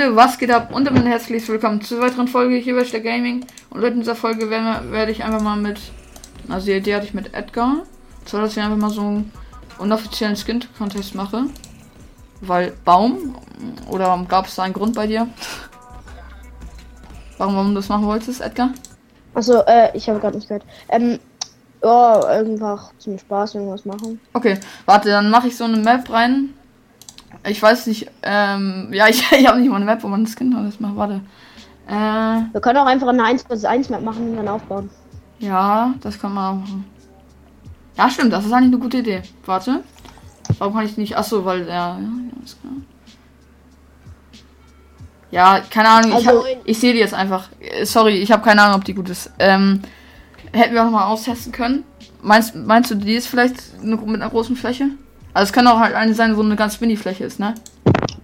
Freunde, was geht ab? Und damit herzlich willkommen zur weiteren Folge hier bei Stack Gaming. Und in dieser Folge werde, werde ich einfach mal mit, also die Idee hatte ich mit Edgar. Zwar, dass ich einfach mal so einen unoffiziellen Skin-Contest mache. Weil Baum, oder gab es da einen Grund bei dir? Warum, warum du das machen wolltest, Edgar? Achso, äh, ich habe gerade nicht gehört. Ähm, ja, einfach zum Spaß irgendwas machen. Okay, warte, dann mache ich so eine Map rein. Ich weiß nicht, ähm, ja, ich, ich habe nicht mal eine Map, wo man das Skin alles macht. Warte. Äh, Wir können auch einfach eine 1 vs 1 Map machen und dann aufbauen. ja, das kann man auch machen. Ja, stimmt, das ist eigentlich eine gute Idee. Warte. Warum kann ich nicht? Achso, weil der. Ja, ja, ist klar. Ja, keine Ahnung, ich, Also- hab- ich sehe die jetzt einfach. Äh, Sorry, ich habe keine Ahnung, ob die gut ist. Ähm, hätten wir auch mal austesten können. Meinst, meinst du, die ist vielleicht mit einer großen Fläche? Also es kann auch halt eine sein, wo eine ganz Mini-Fläche ist, ne?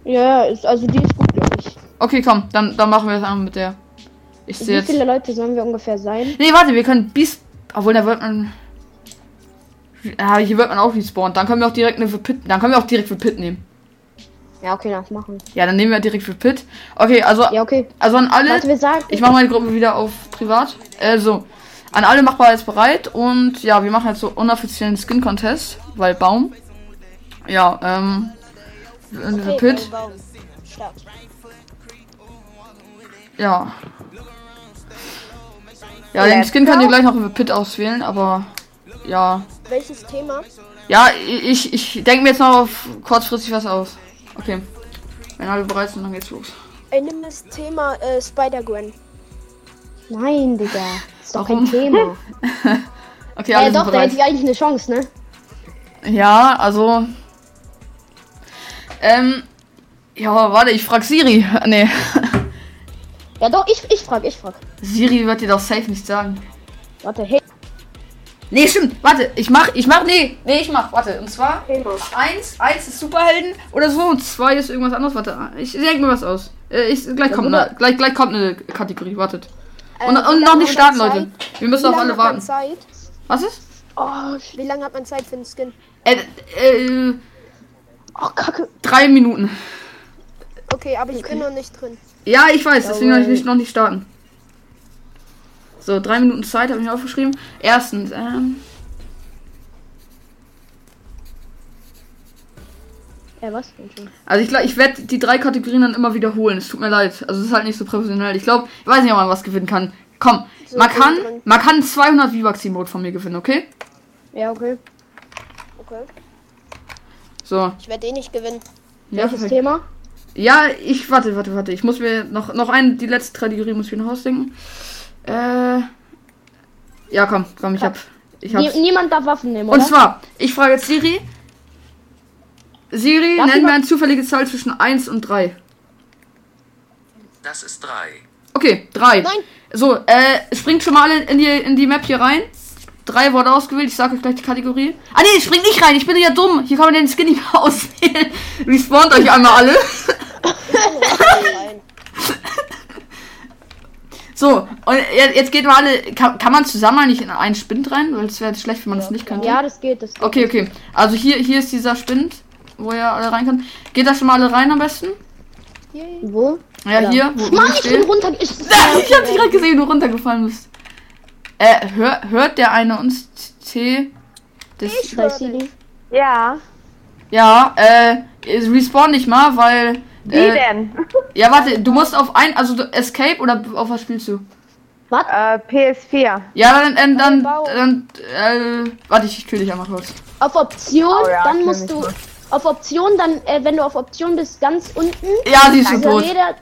Ja, ist, also die ist gut, glaube ich. Okay, komm, dann, dann machen wir das einmal mit der. Ich Wie sehe jetzt. viele Leute sollen wir ungefähr sein? Nee, warte, wir können Beast. Obwohl, da wird man. Ja, hier wird man auch respawnt. Dann können wir auch direkt eine für Pit. Dann können wir auch direkt für Pit nehmen. Ja, okay, das machen. Ja, dann nehmen wir direkt für Pit. Okay, also, Ja, okay. also an alle. Warte, wir sagen. Ich mache meine Gruppe wieder auf privat. Also, an alle machbar jetzt bereit. Und ja, wir machen jetzt so unoffiziellen Skin Contest, weil Baum. Ja, ähm. Für Pit. Ja. Ja, den Let's Skin könnt ihr go. gleich noch über Pit auswählen, aber ja. Welches Thema? Ja, ich, ich denke mir jetzt noch auf kurzfristig was aus. Okay. Wenn alle bereit sind, dann geht's los. Ich nehme das Thema äh, Spider-Gwen. Nein, Digga. Ist doch Warum? kein Thema. Okay, alle äh, sind doch, da bereit. hätte ich eigentlich eine Chance, ne? Ja, also. Ähm. Ja, warte, ich frag Siri. Nee. Ja, doch, ich, ich frag, ich frag. Siri wird dir doch safe nicht sagen. Warte, hey. Nee, stimmt. Warte, ich mach, ich mach, nee, nee, ich mach. Warte, und zwar Thema. eins, eins ist Superhelden oder so und zwei ist irgendwas anderes. Warte, ich denke mir was aus. Äh, Ich, gleich, kommt Bruder. eine, gleich, gleich kommt eine Kategorie. Wartet. Äh, Und, und noch nicht starten, Zeit? Leute. Wir müssen Wie auf alle warten. Was ist? Oh, Wie lange hat man Zeit für den Skin? Äh, äh, oh, Kacke. drei Minuten. Okay, aber ich bin noch nicht drin. Ja, ich weiß, deswegen Jawohl. nicht, noch nicht starten. So, drei Minuten Zeit habe ich mir aufgeschrieben. Erstens, ähm, Ja, was? Also ich glaube, ich werde die drei Kategorien dann immer wiederholen. Es tut mir leid. Also es ist halt nicht so professionell. Ich glaube, ich weiß nicht, ob man was gewinnen kann. Komm, So, man kann, drin. man kann 200 V-Bucks-Emote von mir gewinnen, okay? Ja, okay. Okay. So, Ich werde eh nicht gewinnen. ja, Welches perfekt. Thema? Ja, ich warte, warte, warte. Ich muss mir noch noch ein die letzte Kategorie muss ich mir noch ausdenken. Äh, ja, komm, komm, ich hab, ich hab's. Nie, niemand darf Waffen nehmen, oder? Und zwar, ich frage jetzt Siri. Siri, Darf nenn mir eine zufällige Zahl zwischen 1 und 3. Das ist drei. Okay, 3. Nein. So, äh, springt schon mal alle in die, in die Map hier rein. Drei Worte ausgewählt, ich sage euch gleich die Kategorie. Ah nee, springt nicht rein, ich bin ja dumm. Hier kann man den Skin nicht mehr auswählen. Respawnt euch einmal alle. So, und je- jetzt geht mal alle. Kann, kann man zusammen eigentlich in einen Spind rein? Weil es wäre schlecht, wenn man das nicht könnte. Ja, das geht, das geht. Okay, okay. Also hier, hier ist dieser Spind, wo ihr alle rein könnt. Geht da schon mal alle rein am besten? Wo? Ja, Ja. hier, wo, Mann, ich bin runter. Ich, ich hab dich gerade gesehen, wie du runtergefallen bist. Äh, hör, hört der eine uns C? Das, Ich höre. Ja, ja, äh, es respawn nicht mal, weil. wie Äh, denn? ja, warte, du musst auf ein, also du, Escape oder auf was spielst du? Was? Äh, PS4. Ja, dann, äh, dann, Bau. dann, äh, warte, ich kühl dich einmal kurz. Auf Option, Oh ja, dann musst du. Auf Option, dann, äh, wenn du auf Option bist, ganz unten. Ja, sie ist schon Also tot. jeder.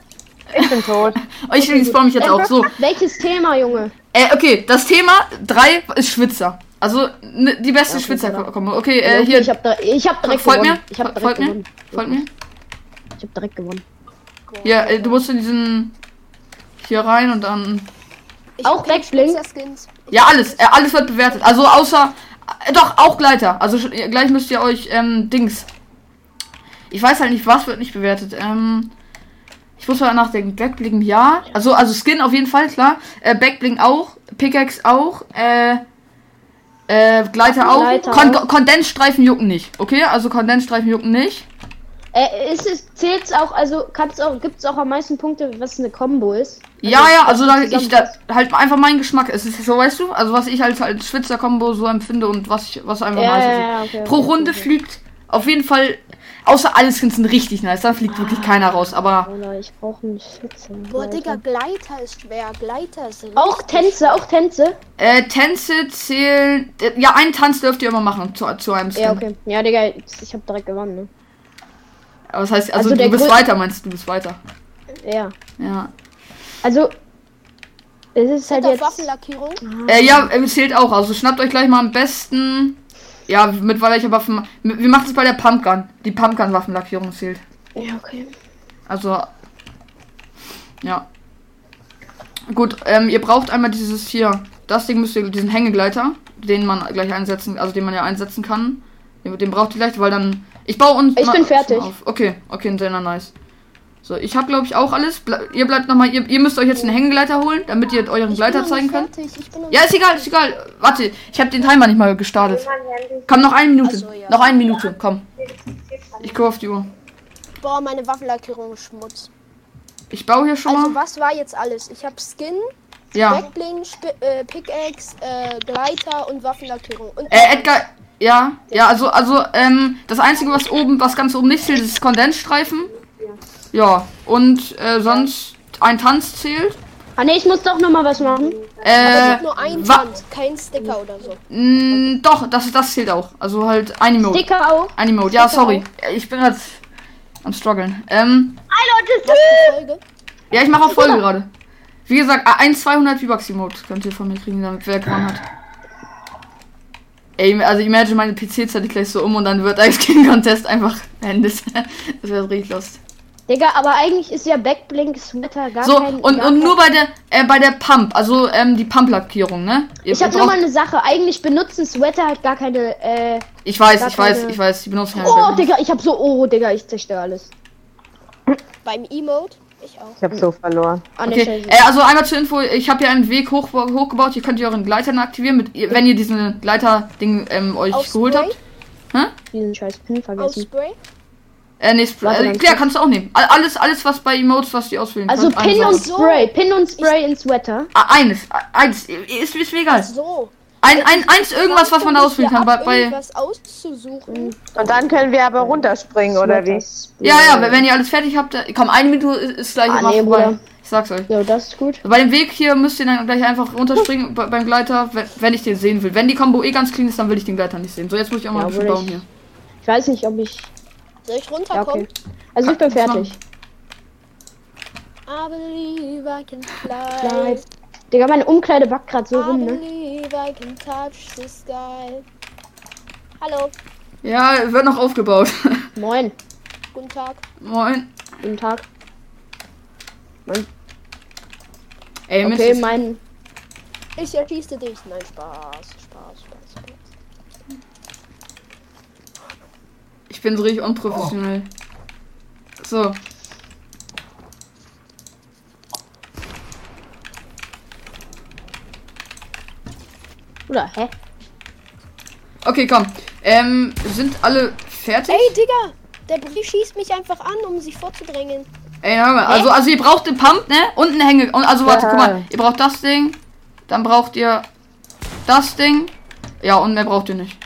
Ich bin tot. Oh, Ich respawn mich jetzt auch. So, Welches Thema, Junge? äh, okay, das Thema 3 ist Schwitzer. Also, ne, die beste okay, Schwitzer klar. kommen. Okay, Ja, äh, okay, hier, Ich hab, da, ich hab direkt folgt gewonnen. mir, Ich hab direkt folgt mir, gewonnen. folgt mir. Ich hab direkt gewonnen. Ja, äh, du musst in diesen, hier rein und dann Ich Auch? Spezialskins. Ja, alles. Äh, alles wird bewertet. Also außer. Äh, doch, auch Gleiter. Also äh, gleich müsst ihr euch ähm, Dings. Ich weiß halt nicht, was wird nicht bewertet. Ähm, ich muss mal nachdenken. Backblinken ja. Also, also Skin auf jeden Fall, klar. Äh, Backblink auch. Pickaxe auch. Äh, äh, Gleiter auch. Gleiter Kon auch. Kondensstreifen jucken nicht. Okay, also Kondensstreifen jucken nicht. Äh, ist es, zählt's auch, also kann's auch, gibt's auch am meisten Punkte, was eine Combo ist? Ja, ja, also da, ich da, halt einfach mein Geschmack. Es ist so, weißt du, also was ich als, als Schwitzer-Kombo so empfinde und was ich, was einfach Ja, ja, okay, Pro okay, Runde okay. fliegt auf jeden Fall, außer alle Skins sind richtig nice, da fliegt wirklich keiner raus, aber ich brauche einen Schütze. Boah. Digga, Gleiter ist schwer. Gleiter ist richtig Auch Tänze, auch Tänze. äh, Tänze zählen, äh, ja, einen Tanz dürft ihr immer machen zu, zu einem Skin. Ja, okay. Ja, Digga, ich hab direkt gewonnen, ne? Aber das heißt, also, Also du bist weiter, meinst du, du bist weiter. Ja. Ja. Also, es ist halt jetzt. Waffenlackierung. Äh, ja, äh, zählt auch. Also schnappt euch gleich mal am besten. Ja, mit welcher Waffe. Wir machen es bei der Pumpgun. Die Pumpgun-Waffenlackierung zählt. Ja, okay. Also. Ja. Gut, ähm, ihr braucht einmal dieses hier. Das Ding müsst ihr, diesen Hängegleiter, den man gleich einsetzen, also den man ja einsetzen kann. Den, den braucht ihr gleich, weil dann. Ich baue uns. Ich bin fertig. Auf. Okay, okay, sehr nice. So, ich habe glaube ich auch alles. Ble ihr bleibt nochmal, ihr, ihr müsst euch jetzt einen Hängegleiter holen, damit ihr euren Ich Gleiter zeigen könnt. Ja, ist egal, ist egal. Warte, ich habe den Timer nicht mal gestartet. Komm, noch eine Minute. So, ja. Noch eine Minute, komm. Ich gucke auf die Uhr. Boah, meine Waffenlackierung ist Schmutz. Ich baue hier schon Also mal. was war jetzt alles? Ich habe Skin, Ja. Backbling, Sp äh, Pickaxe, äh, Gleiter und Waffenlackierung. Und Äh, Edgar, ja, ja, also, also, ähm, das Einzige, was oben, was ganz oben nicht zählt, ist Kondensstreifen. Ja, und äh, sonst ein Tanz zählt. Ah, ne, ich muss doch nochmal was machen. Äh, nur wa- Tanz, kein Sticker oder so. mh, doch, das, das zählt auch. Also halt Animote. Sticker auch. Animote, ja, Sticker sorry. Ich bin gerade am struggeln. Ähm, für Folge? ja, ich mache auch Folge gerade. Wie gesagt, ein 200 V-Bucks-Emote könnt ihr von mir kriegen, damit wer gewonnen hat. Ey, also imagine meine PC zieht gleich so um und dann wird Ice King Contest einfach beendet. das wäre richtig lost. Digga, aber eigentlich ist ja Backblink Sweater gar So, kein. und, gar und kein- nur bei der äh, bei der Pump, also ähm, die Pump-Lackierung, ne? Ihr Ich habe noch mal eine Sache. Eigentlich benutzen Sweater halt gar keine. Äh... Ich weiß, ich weiß, keine- ich weiß, die benutzen ja. Oh, Digga, ich hab so. Oh, Digga, ich zerstöre alles. Beim Emote? Ich auch. Ich habe so verloren. Ah, ne, Okay, äh, also einmal zur Info, ich habe hier einen Weg hoch, hochgebaut, ihr könnt hier euren Gleiter aktivieren, mit, ihr- wenn ihr diesen Gleiter-Ding ähm, euch Auf geholt Spray? habt. Diesen scheiß Pin vergessen. Spray? Äh, nee, Spray, äh, ja, kurz. kannst du auch nehmen. All- Alles, alles was bei Emotes, was die auswählen Also könnt, Pin und. Spray. Pin und Spray in Sweater. Ah, eines, ah, eins, ist, ist mir egal. So. Ein, ein, eins, irgendwas, was man auswählen kann, bei, bei auszusuchen. Und dann können wir aber runterspringen, oder wie? Ja, ja, wenn, ihr alles fertig habt, äh, komm, eine Minute ist, gleich Ah, immer nee, vorbei. Bruder. Ich sag's euch. Ja, das ist gut. Bei dem Weg hier müsst ihr dann gleich einfach runterspringen bei, beim Gleiter, wenn, wenn ich den sehen will. Wenn die Combo eh ganz clean ist, dann will ich den Gleiter nicht sehen. So, jetzt muss ich auch mal Ja, ein bisschen bauen ich. hier. Ich weiß nicht, ob ich. Soll ich Ja, runterkommen? okay. Also ich bin fertig. I believe I can Fly. fly. Digga, meine Umkleide backt gerade so I rum, ne? I can touch the sky. Hallo, Ja, wird noch aufgebaut. Moin. guten Tag. Moin. Guten Tag. Ey, Mist. Okay, mein. Ich erschieße dich. Nein, Spaß, Spaß. ich bin so richtig unprofessionell. So. Oder, hä? Okay, komm. Ähm, sind alle fertig? Ey, Digga! Der Brief schießt mich einfach an, um sich vorzudrängen. Ey, hör mal. Also, also ihr braucht den Pump, ne? Und eine Hänge. Und also warte, Ja. guck mal. Ihr braucht das Ding. Dann braucht ihr das Ding. Ja, und mehr braucht ihr nicht.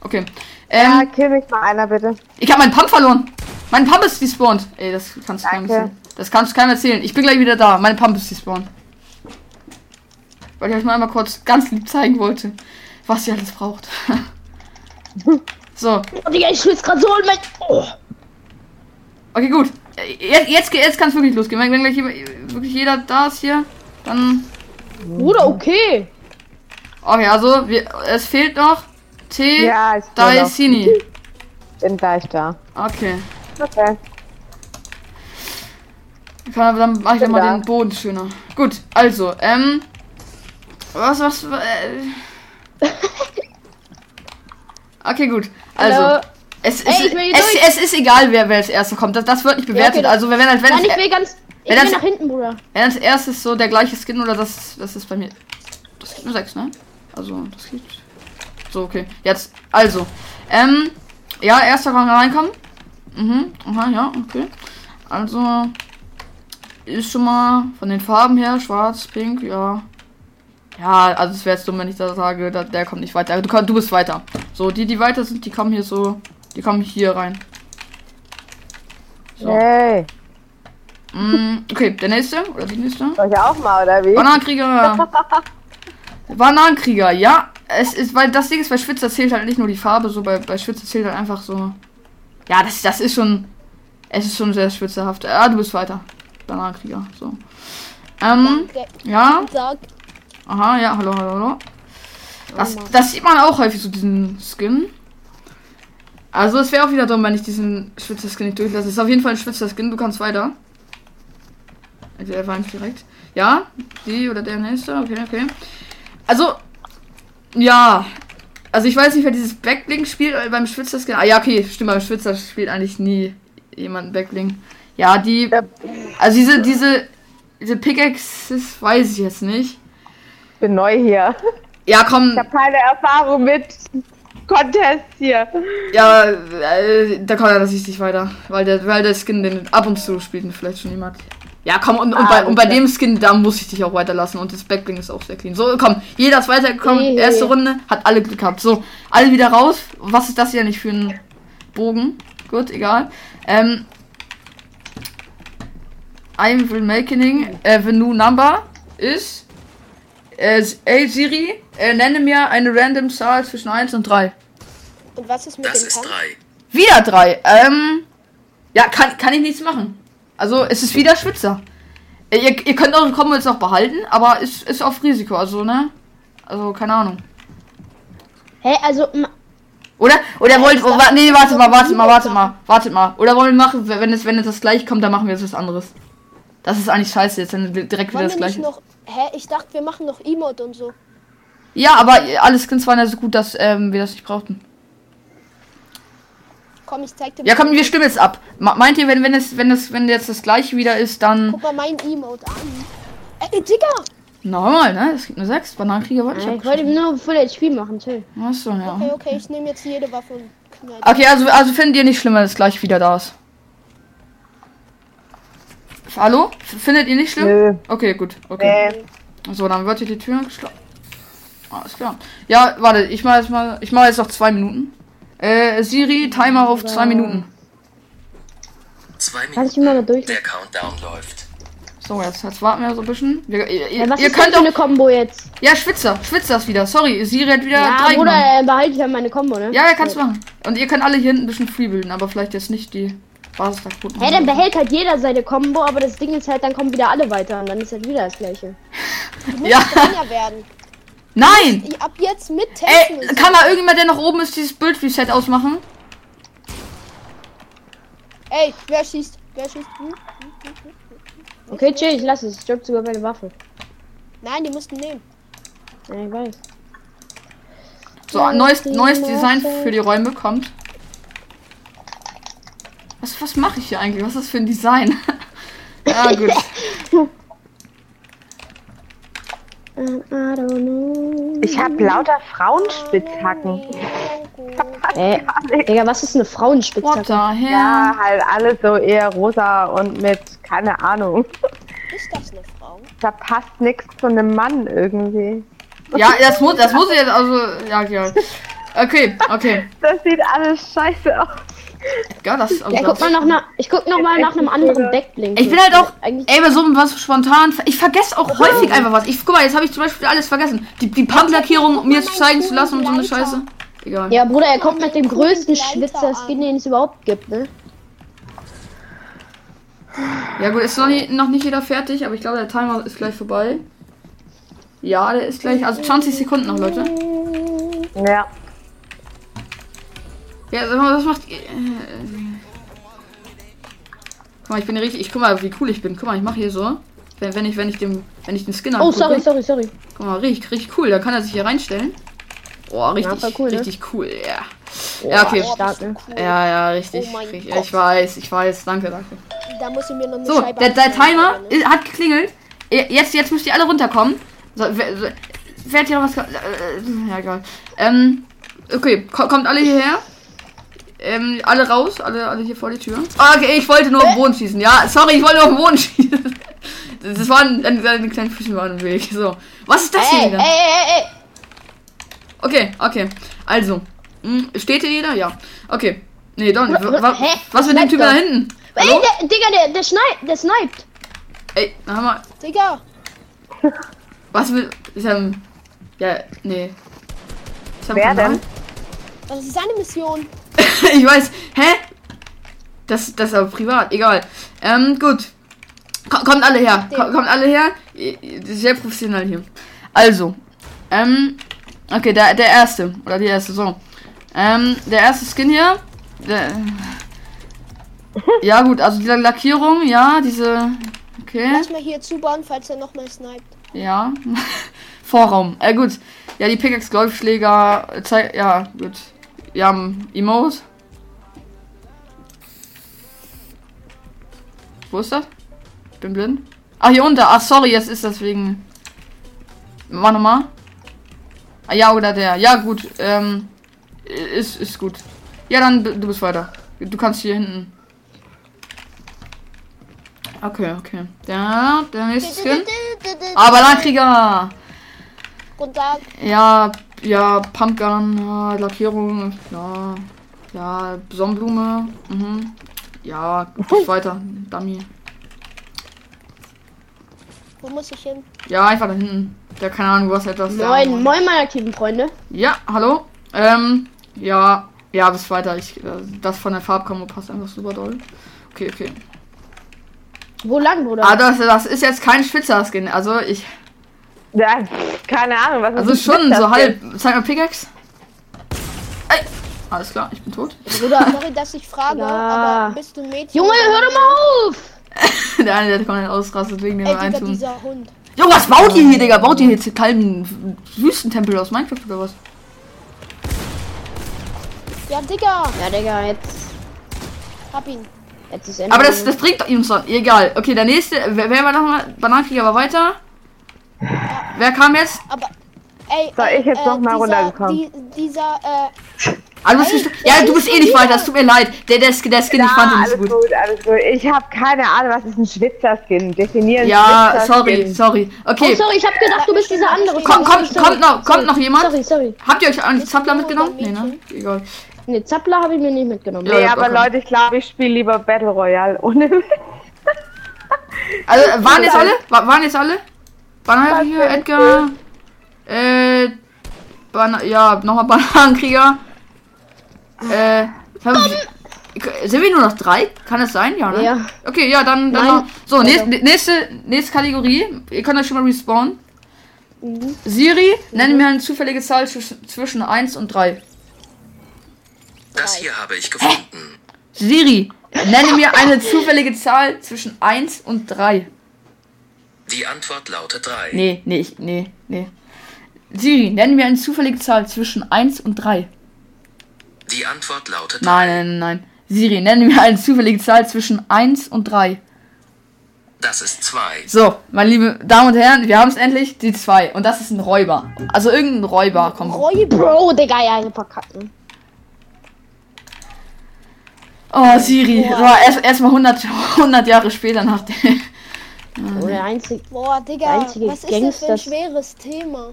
Okay. Ja, Ähm, kill mich mal einer, bitte. ich habe meinen Pump verloren. Mein Pump ist despawned. Ey, das kannst du keinem erzählen. Das kannst du keinem erzählen. Ich bin gleich wieder da. Mein Pump ist despawned. Weil ich euch mal einmal kurz ganz lieb zeigen wollte, was ihr alles braucht. so. Oh, Digga, ich schwitze gerade so in mein. Oh. Okay, gut. Jetzt, jetzt, jetzt kann es wirklich losgehen. Wenn, wenn gleich wirklich jeder da ist hier, dann. Bruder, okay. Okay, also wir, es fehlt noch T. Ja, ich bin, noch, Daisini. bin gleich da. Okay. Okay. Kann, dann mache ich Bin mal da. den Boden schöner. Gut, also, ähm. Was, was, äh, Okay, gut. Also, Hallo. es, Ey, ist, hier es, es ist egal, wer, wer als erster kommt. Das, das wird nicht bewertet. okay, also, wenn halt, wenn, Nein, ich will ganz. Ich will nach hinten, Bruder. wenn als erstes so der gleiche Skin oder das, das ist bei mir. Das gibt nur 6, ne? Also, das gibt. So, okay. Jetzt, also. Ähm, ja, erster kann reinkommen. Mhm, aha, ja, okay. Also ist schon mal von den Farben her schwarz, pink, ja. Ja, also es wäre jetzt dumm, wenn ich da sage, da, der kommt nicht weiter. Du, du bist weiter. So, die, die weiter sind, die kommen hier so, die kommen hier rein. So. Hey, Mm, okay, der nächste oder die nächste? soll ich auch mal, oder wie? Bananenkrieger. Bananenkrieger, ja. Es ist, weil das Ding ist, bei Schwitzer zählt halt nicht nur die Farbe, so bei, bei Schwitzer zählt halt einfach so. Ja, das, das ist schon. Es ist schon sehr schwitzerhaft. Ah, du bist weiter. Bananenkrieger, so. Ähm, Danke. ja. Aha, ja, hallo, hallo, hallo. Das, das sieht man auch häufig, so diesen Skin. Also es wäre auch wieder dumm, wenn ich diesen Schwitzer Skin nicht durchlasse. Es ist auf jeden Fall ein Schwitzer Skin, du kannst weiter. Also er war nicht direkt. Ja, die oder der nächste, okay, okay. Also, ja. Also ich weiß nicht, wer dieses Backbling spielt äh, beim Schwitzer Skin. Ah ja, okay, stimmt, beim Schwitzer spielt eigentlich nie jemand Backbling. Ja, die. Also diese, diese, diese Pickaxes weiß ich jetzt nicht. Ich bin neu hier. Ja, komm, Ich habe keine Erfahrung mit Contests hier. ja, äh, da kommt er das nicht weiter. Weil der, weil der Skin den ab und zu spielt vielleicht schon jemand. Ja, komm, und, und, Ah, bei, und bei dem Skin, da muss ich dich auch weiterlassen. Und das Backbling ist auch sehr clean. So, komm, jeder ist weitergekommen. Hey. Erste Runde, hat alle Glück gehabt. So, alle wieder raus. Was ist das hier nicht für ein Bogen? Gut, egal. Ähm, I will making äh, the new number is äh, Ey Siri, äh, nenne mir eine random Zahl zwischen 1 und 3. Und was ist mit Das dem ist Kampf? 3. Wieder drei. Ähm. Ja, kann, kann ich nichts machen. Also, es ist wieder Schwitzer. Ihr, ihr könnt eure Combo jetzt auch behalten, aber ist, ist auf Risiko, also, ne? Also, keine Ahnung. Hä, also, ma- Oder? Oder wollt. ich Oh, wa nee, warte mal, warte mal, warte mal, machen. warte mal. Oder wollen wir machen, wenn es, wenn es das gleich kommt, dann machen wir jetzt was anderes. Das ist eigentlich scheiße, jetzt dann direkt wieder das gleiche. noch. Hä? Ich dachte, wir machen noch Emote und so. Ja, aber äh, alle Skins waren ja so gut, dass ähm, wir das nicht brauchten. Komm, ich zeig dir Ja, komm, wir stimmen jetzt ab. Meint ihr, wenn, wenn es, wenn es, wenn jetzt das gleiche wieder ist, dann. Guck mal mein Emote an. Ey, Digga! Normal, ne? Es gibt nur sechs. Bananenkrieger wollte ich ich wollte nur Full HP machen, chill. Achso, ja. Okay, okay, ich nehme jetzt jede Waffe und knall. Okay, also, also findet ihr nicht schlimm, wenn es gleich wieder da ist? Hallo? Findet ihr nicht schlimm? Nö. Okay, gut. Okay. Nee. So, dann wird hier die Tür geschlossen. Alles klar. Ja, warte, ich mache jetzt mal. Ich mache jetzt noch zwei Minuten. Äh, Siri, Timer auf zwei Minuten. 2 Kann ich mal mal Minuten. durch? Der Countdown läuft. So, jetzt, jetzt warten wir so ein bisschen. Wir, ihr, Ja, was ihr ist könnt auch. eine Combo jetzt? Ja, Schwitzer. Schwitzer ist wieder. Sorry, Siri hat wieder Ja, drei genommen. äh, behalte ich ja meine Combo, ne? Ja, ja, kannst du machen. Und ihr könnt alle hier hinten ein bisschen freebilden, aber vielleicht jetzt nicht die Basis da gut. Hä, dann behält halt jeder seine Combo, aber das Ding ist halt, dann kommen wieder alle weiter und dann ist halt wieder das gleiche. Ja. Werden. Nein! Ich- Ab jetzt mit. Ey, kann mal irgendjemand, der noch oben ist, dieses Bild-Reset ausmachen? Ey, wer schießt? Wer schießt? Hm? Okay, chill, ich lasse es. Ich drück sogar meine Waffe. Nein, die mussten nehmen. Ja, ich weiß. So, neues, neues Design für die Räume kommt. Was, was mache ich hier eigentlich? Was ist das für ein Design? ja, gut. I don't know. Ich habe lauter Frauenspitzhacken. Äh, Digga, was ist eine What Frauenspitzhacke? the hell? Ja, halt alles so eher rosa und mit, keine Ahnung. Ist das eine Frau? Da passt nichts zu einem Mann irgendwie. Ja, das muss, das muss jetzt, also, ja, ja. Okay, okay. Das sieht alles scheiße aus. Ja, das, also Ja, guck mal nach, ich guck noch mal nach einem anderen Backblink. Ich bin halt auch, Eigentlich, ey, bei so was spontan, ich vergesse auch häufig einfach was. Ich, guck mal, jetzt habe ich zum Beispiel alles vergessen. Die, die Pump-Lackierung, um mir zu zeigen zu lassen und so eine Scheiße. Egal. ja, Bruder, er kommt mit dem größten Schwitzer-Skin, den es überhaupt gibt, ne? Ja gut, ist noch nicht, noch nicht jeder fertig, aber ich glaube, der Timer ist gleich vorbei. Ja, der ist gleich, also 20 Sekunden noch, Leute. Ja. Ja, sag mal, was macht ihr? äh, Guck mal, ich bin richtig, ich guck mal, wie cool ich bin. Guck mal, ich mache hier so. Wenn, wenn ich, wenn ich dem, wenn ich den Skin Oh, sorry, sorry, sorry. Guck mal, richtig, richtig cool. Da kann er sich hier reinstellen. Boah, richtig, voll cool, ne? richtig cool, ja. Ja, okay. Stark, ne? cool. Ja, ja, richtig. Oh mein richtig. Gott. Ich weiß, ich weiß. Danke, danke. Da muss ich mir noch eine So, Scheibe der, der Timer ne? hat geklingelt. Jetzt, jetzt müsst ihr alle runterkommen. So, wer, so, wer hat hier noch was? Äh, ja, egal. Ähm, okay, ko kommt alle hierher. Ähm, alle raus, alle, alle hier vor die Tür. Ah, okay, ich wollte nur auf den Boden schießen. Ja, sorry, ich wollte nur auf den Boden schießen. Das war ein, ein, ein kleiner Füßchen war im Weg. So. Was ist das hier Ey, ey, ey, ey. Okay, okay. Also. Hm, steht hier jeder? Ja. Okay. Nee, Don, Wa- hä? was mit dem Typen da hinten? Ey, Hallo? der, Digga, der, der schneipt, der sniped. Ey, mal. Digga, Was will. Ist er. Ja, nee. Ist er Wer denn? das ist seine Mission. ich weiß. Hä? Das, das ist aber privat. Egal. Ähm, gut. Ko- Kommt alle her. Ko- Kommt alle her. Sehr professionell hier. Also. Ähm. Okay, der, der erste. Oder die erste. So. Ähm, der erste Skin hier. Der, ja, gut. Also, diese Lackierung. Ja, diese. Okay. Lass mal hier zubauen, falls er nochmal sniped. Ja. Vorraum. Äh, gut. Ja, die Pickaxe Golfschläger. äh, ja, gut. Ja, ähm, Emote. Wo ist das? Ich bin blind. Ah, hier unter. Ach, sorry, jetzt ist das wegen. Mach nochmal. Ah, ja, oder der. Ja, gut. Ähm. Ist, ist gut. Ja, dann du bist weiter. Du kannst hier hinten. Okay, okay. Der, der nächste Skin. Ah, Ballonkrieger! Runter. Ja, ja, Pumpgun, ja, Lackierung, ja, ja, Sonnenblume, mhm. Ja, geht weiter, Dummy. Wo muss ich hin? Ja, einfach da hinten. Ja, keine Ahnung, was etwas. da- Moin, moin, meine aktiven Freunde. Ja, hallo. Ähm, ja, ja, bis weiter. Ich, äh, das von der Farbkammer passt einfach super doll. Okay, okay. Wo lang, Bruder? Ah, das, das ist jetzt kein Schwitzer-Skin. Also ich, Ja, keine Ahnung, was also ist schon so denn? halb. Zeig mal Pickaxe. Ey, alles klar, ich bin tot. Bruder. Sorry, dass ich frage, Ja. aber bist du ein Mädchen? Junge, hör doch mal auf! der eine, der komplett ausrastet wegen dem Eintun. dieser Hund. Jo, was baut ihr hier, Digga? Baut ihr jetzt einen kalten Wüstentempel aus Minecraft oder was? Ja, Digga, Ja, Digga, jetzt, hab ihn. jetzt ist Ende. Aber das, das bringt doch uns dann. Egal. Okay, der nächste. Wer, wer war nochmal? Bananenkrieger war weiter. Wer kam jetzt? Aber, ey. So, äh, ich jetzt noch mal dieser, runtergekommen. Die, dieser, äh, bist Ey, ja, du ist bist eh nicht weiter. Es tut mir leid. Der, der, Skin- der Skin, ich fand ihn alles nicht so gut. alles gut. Ich habe keine Ahnung, was ist ein Schwitzerskin? Definieren Ja, Schwitzerskin. sorry, sorry. Oh, Okay. sorry, ich hab gedacht, du bist dieser andere. Komm, komm, sorry, kommt noch, kommt noch jemand? Sorry, sorry. Habt ihr euch einen Ist Zappler mitgenommen? Nee, ne? Egal. Ne, Zappler habe ich mir nicht mitgenommen. Ja, Nee, ja, aber okay. Leute, ich glaube, ich spiele lieber Battle Royale ohne Also, äh, waren jetzt alle? Wa- Waren jetzt alle? Bananenkrieger, Edgar, äh, Bana ja, nochmal Bananenkrieger. Äh, haben- sind wir nur noch drei? Kann das sein? Ja, ne? Ja. Okay, ja, dann, dann noch. So, nächste, nächste, nächste Kategorie. Ihr könnt euch schon mal respawnen. Mhm. Siri, nenne mir eine zufällige Zahl zwisch- zwischen 1 und 3. Das hier habe ich gefunden. Siri, nenne mir eine zufällige Zahl zwischen 1 und 3. Die Antwort lautet 3. Nee, nee, ich, nee, nee. Siri, nenne mir eine zufällige Zahl zwischen 1 und 3. Die Antwort lautet 3. Nein, nein, nein. Siri, nenne mir eine zufällige Zahl zwischen 1 und 3. Das ist 2. So, meine liebe Damen und Herren, wir haben es endlich, die 2. Und das ist ein Räuber. Also irgendein Räuber kommt. Reue, Bro, Digga, ja, ich verkacken. Oh, Siri. So, erst erstmal 100, 100 Jahre später nach der. Oh, der einzige. Boah, Digga, einzige was ist das für ein Gangster- schweres Thema?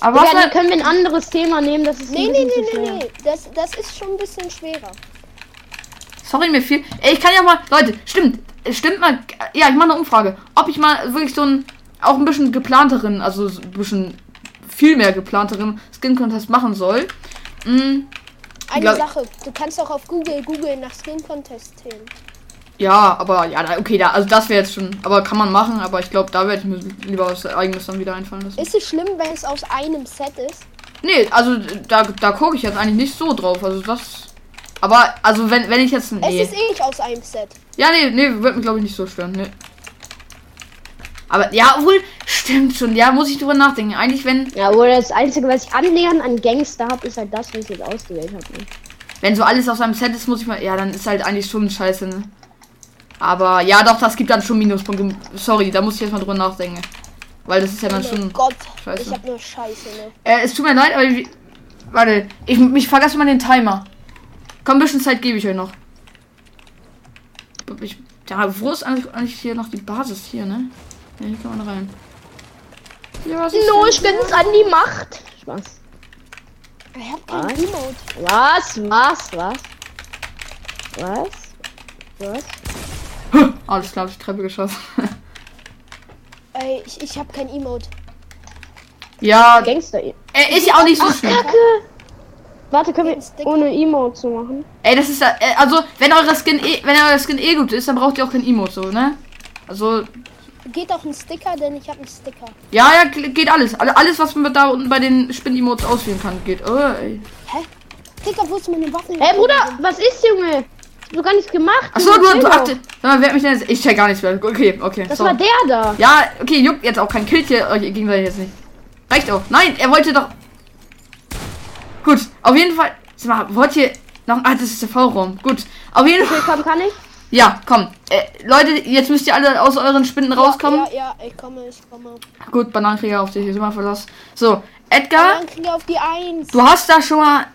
Aber was Digga, die können wir ein anderes Thema nehmen, das ist Nee, nee, nee, nee, nee. Das, das ist schon ein bisschen schwerer. Sorry, mir viel. Ey, ich kann ja mal. Leute, stimmt. Stimmt mal. Ja, ich mache eine Umfrage. Ob ich mal wirklich so ein. Auch ein bisschen geplanteren, also so ein bisschen viel mehr geplanteren Skin Contest machen soll. Mm, Eine Glaub- Sache, du kannst auch auf Google Google nach Skin Contest Themen. Ja, aber ja, da- okay, da, also das wäre jetzt schon. Aber kann man machen, aber ich glaube, da werde ich mir lieber was eigenes dann wieder einfallen lassen. Ist es schlimm, wenn es aus einem Set ist? Nee, also da, da gucke ich jetzt eigentlich nicht so drauf. Also das. Aber, also wenn, wenn ich jetzt. Es Nee. ist eh nicht aus einem Set. Ja, nee, nee, wird mir glaube ich nicht so stören. Nee. Aber ja, wohl, stimmt schon. Ja, muss ich drüber nachdenken. Eigentlich, wenn, Ja, wohl das Einzige, was ich annähernd an Gangster habe, ist halt das, was ich jetzt ausgewählt habe. Ne? wenn so alles aus einem Set ist, muss ich mal. Ja, dann ist halt eigentlich schon scheiße, ne? Aber ja, doch, das gibt dann schon Minuspunkte. Sorry, da muss ich jetzt mal drüber nachdenken. Weil das ist ja dann Oh schon. Gott, scheiße. ich hab nur Scheiße, ne? Äh, es tut mir leid, aber. Ich, warte, ich, ich vergesse mal den Timer. Komm, ein bisschen Zeit gebe ich euch noch. Ich, ja, wo ist eigentlich, eigentlich hier noch die Basis hier, ne? Ja, hier kann man rein. Ja, was ist No, ich bin's an die Macht. Spaß. Ich hab kein Was? Emote. Was? Was? Was? Was? Was? Alles klar, hab ich die Treppe geschossen. Ey, ich, ich hab kein Emote. ja, Gangster. er ist ja auch nicht so schlimm. Kacke. Warte, können wir ohne Emote zu machen? Ey, das ist ja, äh, also, wenn euer Skin eh, wenn euer Skin eh gut ist, dann braucht ihr auch kein Emote, so, ne? Also, Geht auch ein Sticker, denn ich hab einen Sticker. ja, ja, ge- geht alles. Alle- Alles, was man da unten bei den Spin-Emotes auswählen kann, geht. Oh, ey. Digga, wo ist meine Waffe? Hey Bruder, was ist, Junge? Ich hab doch gar nichts gemacht. Achso, du, du achte. Sag mal, wer hat mich denn jetzt? Ich check gar nichts mehr. Okay, okay. Das so. war der da. Ja, okay, juckt jetzt auch kein Killt hier euch gegenseitig jetzt nicht. Reicht auch. Nein, er wollte doch. Gut, auf jeden Fall. Sag mal, wollt ihr noch. Ah, das ist der V-Raum. Gut. Auf jeden Fall. Okay, komm, kann ich? Ja, komm. Äh, Leute, jetzt müsst ihr alle aus euren Spinden rauskommen. Ja, ja, ich komme, ich komme. Gut, Bananenkrieger auf dich ist immer Verlass. So, Edgar, Dann krieg ich auf die Eins. du hast da schon mal.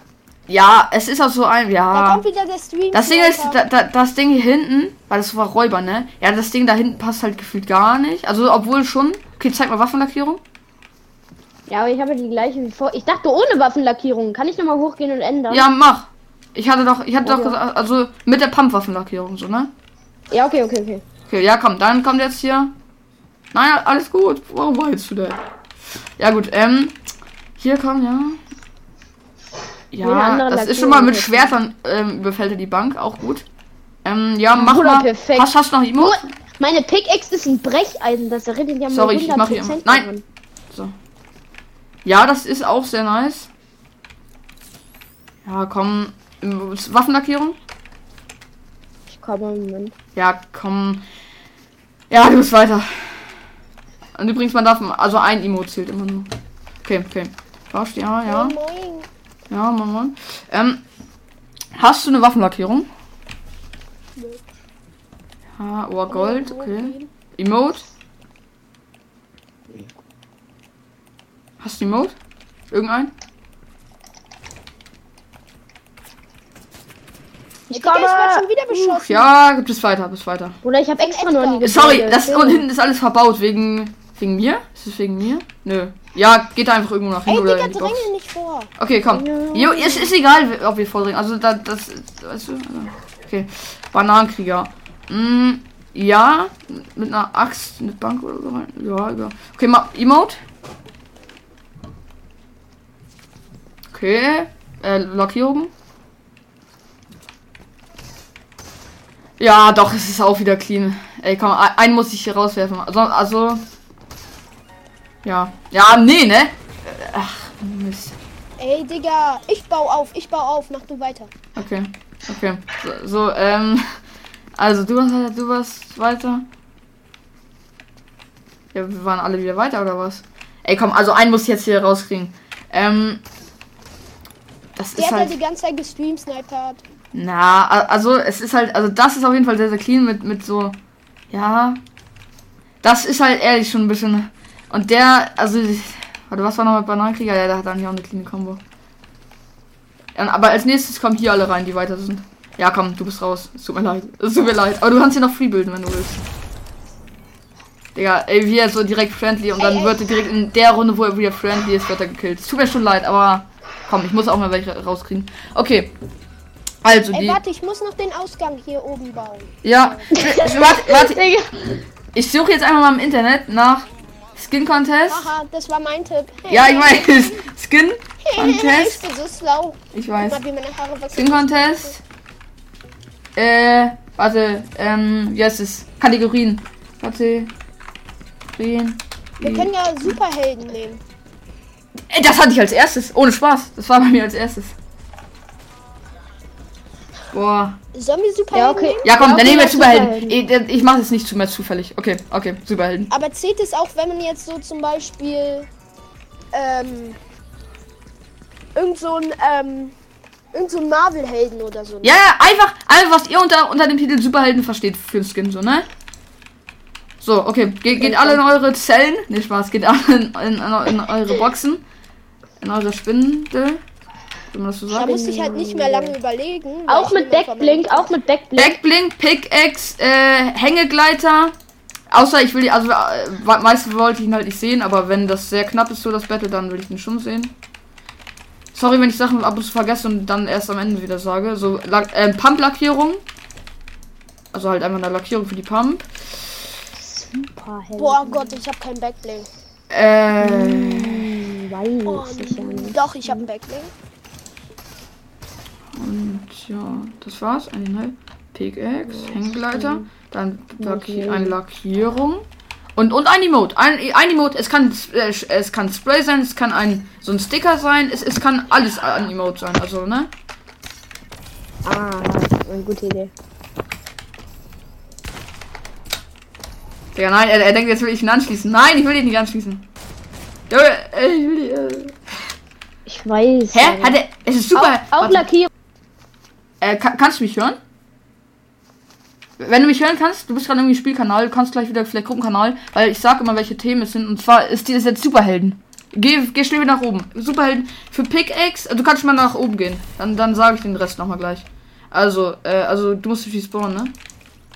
Ja, es ist auch so ein. Da Ja. kommt wieder der Stream. Das Ding ist, da, da, das Ding hier hinten, weil das war Räuber, ne? Ja, das Ding da hinten passt halt gefühlt gar nicht. Also, obwohl schon. Okay, zeig mal Waffenlackierung. Ja, aber ich habe die gleiche wie vor. Ich dachte ohne Waffenlackierung. Kann ich nochmal hochgehen und ändern? Ja, mach. Ich hatte doch, ich hatte doch Okay. gesagt, also mit der Pump-Waffenlackierung, so, ne? Ja, okay, okay, okay. Okay, ja, komm, dann kommt jetzt hier. Naja, alles gut. Warum weinst du denn? Ja, gut, ähm. Hier kommt, ja. Ja, das ist schon mal mit. Schwertern ähm, überfällt er die Bank, auch gut. Ähm, ja, mach Bruder, mal. perfekt. Hast, hast du noch Emote? Nur, meine Pickaxe ist ein Brecheisen. Das erinnert ja mal Sorry, ich mach hier 100% immer- Nein. daran. Ja, das ist auch sehr nice. Ja, komm. Waffenlackierung? Ich komme, Moment. Ja, komm. Ja, du bist weiter. Und übrigens, man darf, also ein Emote zählt immer nur. Okay, okay. Passt, ja, ja. Moin. Ja, Mann, Mann. Ähm, hast du eine Waffenlackierung? Ja, oh, Gold, okay. Emote? Hast du Emote? Irgendein? Ich komme. schon wieder beschossen. Uff, ja, bis weiter, bis weiter. Bruder, ich habe extra noch nie Sorry, das und hinten ist alles verbaut wegen wegen mir? Ist es wegen mir? Nö. Ja, geht da einfach irgendwo nach Ey, hinten oder Digga, in die Box. nicht vor. Okay, komm. Jo, es ist egal, ob wir vordringen. Also da, das, weißt du. Okay. Bananenkrieger. Mm, ja, mit einer Axt, eine Bank oder so. rein. Ja, ja. Okay, mal Emote. Okay. Äh, Lackierung. Ja, doch, es ist auch wieder clean. Ey, komm, ein- einen muss ich hier rauswerfen. Also, also. Ja. Ja, nee, ne? Ach, Mist. Ey, Digga, ich bau auf, ich bau auf, mach du weiter. Okay, okay. So, so ähm. Also du warst, du warst weiter. Ja, wir waren alle wieder weiter oder was? Ey, komm, also einen muss ich jetzt hier rauskriegen. Ähm. Das Der ist hat halt. die ganze Zeit gestreamsnipert. Na, a- also es ist halt, also das ist auf jeden Fall sehr, sehr clean mit, mit so. Ja. Das ist halt ehrlich schon ein bisschen. Und der, also. Warte, was war noch mit Bananenkrieger? Ja, der hat eigentlich auch eine clean Combo. Ja, aber als nächstes kommen hier alle rein, die weiter sind. Ja, komm, du bist raus. Es tut mir leid. Es tut mir leid. Aber du kannst hier noch free bilden, wenn du willst. Digga, ey, wie er so direkt friendly und dann Ey, ey. wird er direkt in der Runde, wo er wieder friendly ist, wird er gekillt. Es tut mir schon leid, aber komm, ich muss auch mal welche rauskriegen. Okay. Also Ey, die. warte, ich muss noch den Ausgang hier oben bauen. Ja. warte, warte. Ich suche jetzt einfach mal im Internet nach Skin Contest. Haha, das war mein Tipp. Ja, ich weiß. Skin ich Contest. so schlau. Ich weiß. Skin Contest. Äh, warte, ähm, wie heißt es? Kategorien. Kategorien. Wir können ja Superhelden nehmen. Das hatte ich als erstes. Ohne Spaß. Das war bei mir als erstes. Boah. Sollen wir Superhelden Ja, okay. nehmen? Ja, komm, Ja, dann okay, nehmen wir Superhelden. Superhelden. Ich, ich mache es nicht zu mehr zufällig. Okay, okay, Superhelden. Aber zählt es auch, wenn man jetzt so zum Beispiel ähm, irgend so ein ähm, irgend so ein Marvel-Helden oder so. Ja, ja, einfach, einfach, was ihr unter, unter dem Titel Superhelden versteht für den Skin, so, ne? So, okay. Ge geht alle in eure Zellen. Ne, Spaß, geht alle in, in, in, in eure Boxen. In eure Spindel. Wenn man das so Da sagt. musste ich halt nicht mehr lange überlegen. Auch mit mal- auch mit Backblink. Backblink, Pickaxe, äh, Hängegleiter. Außer ich will die, also äh, meistens wollte ich ihn halt nicht sehen, aber wenn das sehr knapp ist, so das Battle, dann will ich ihn schon sehen. Sorry, wenn ich Sachen ab und zu vergesse und dann erst am Ende wieder sage. So, äh, Pump-Lackierung. Also halt einfach eine Lackierung für die Pump. Super hell. Boah Gott, ich habe keinen Backblink. Äh, Hm, Weiß ich ja nicht. Doch, ich habe einen Backblink. Und ja, das war's. Eine Pickaxe, Hängegleiter. Dann Lacki eine Lackierung. Und, und ein Emote. Ein, ein Emote, es kann, äh, es kann Spray sein, es kann ein, so ein Sticker sein, es, es kann alles ein Emote sein. Also, ne? Ah, eine gute Idee. Ja, nein, er, er denkt, jetzt will ich ihn anschließen. Nein, ich will ihn nicht anschließen. Ich will ihn, äh. Ich weiß. Hä? Hat er, es ist super. Auch, auch Lackierung. Äh, kann, kannst du mich hören? Wenn du mich hören kannst, du bist gerade irgendwie Spielkanal, du kannst gleich wieder vielleicht Gruppenkanal, weil ich sag immer, welche Themen es sind. Und zwar ist die ist jetzt Superhelden. Geh, geh schnell wieder nach oben. Superhelden für Pickaxe, du kannst mal nach oben gehen. Dann, dann sage ich den Rest nochmal gleich. Also, äh, also du musst viel spawnen, ne?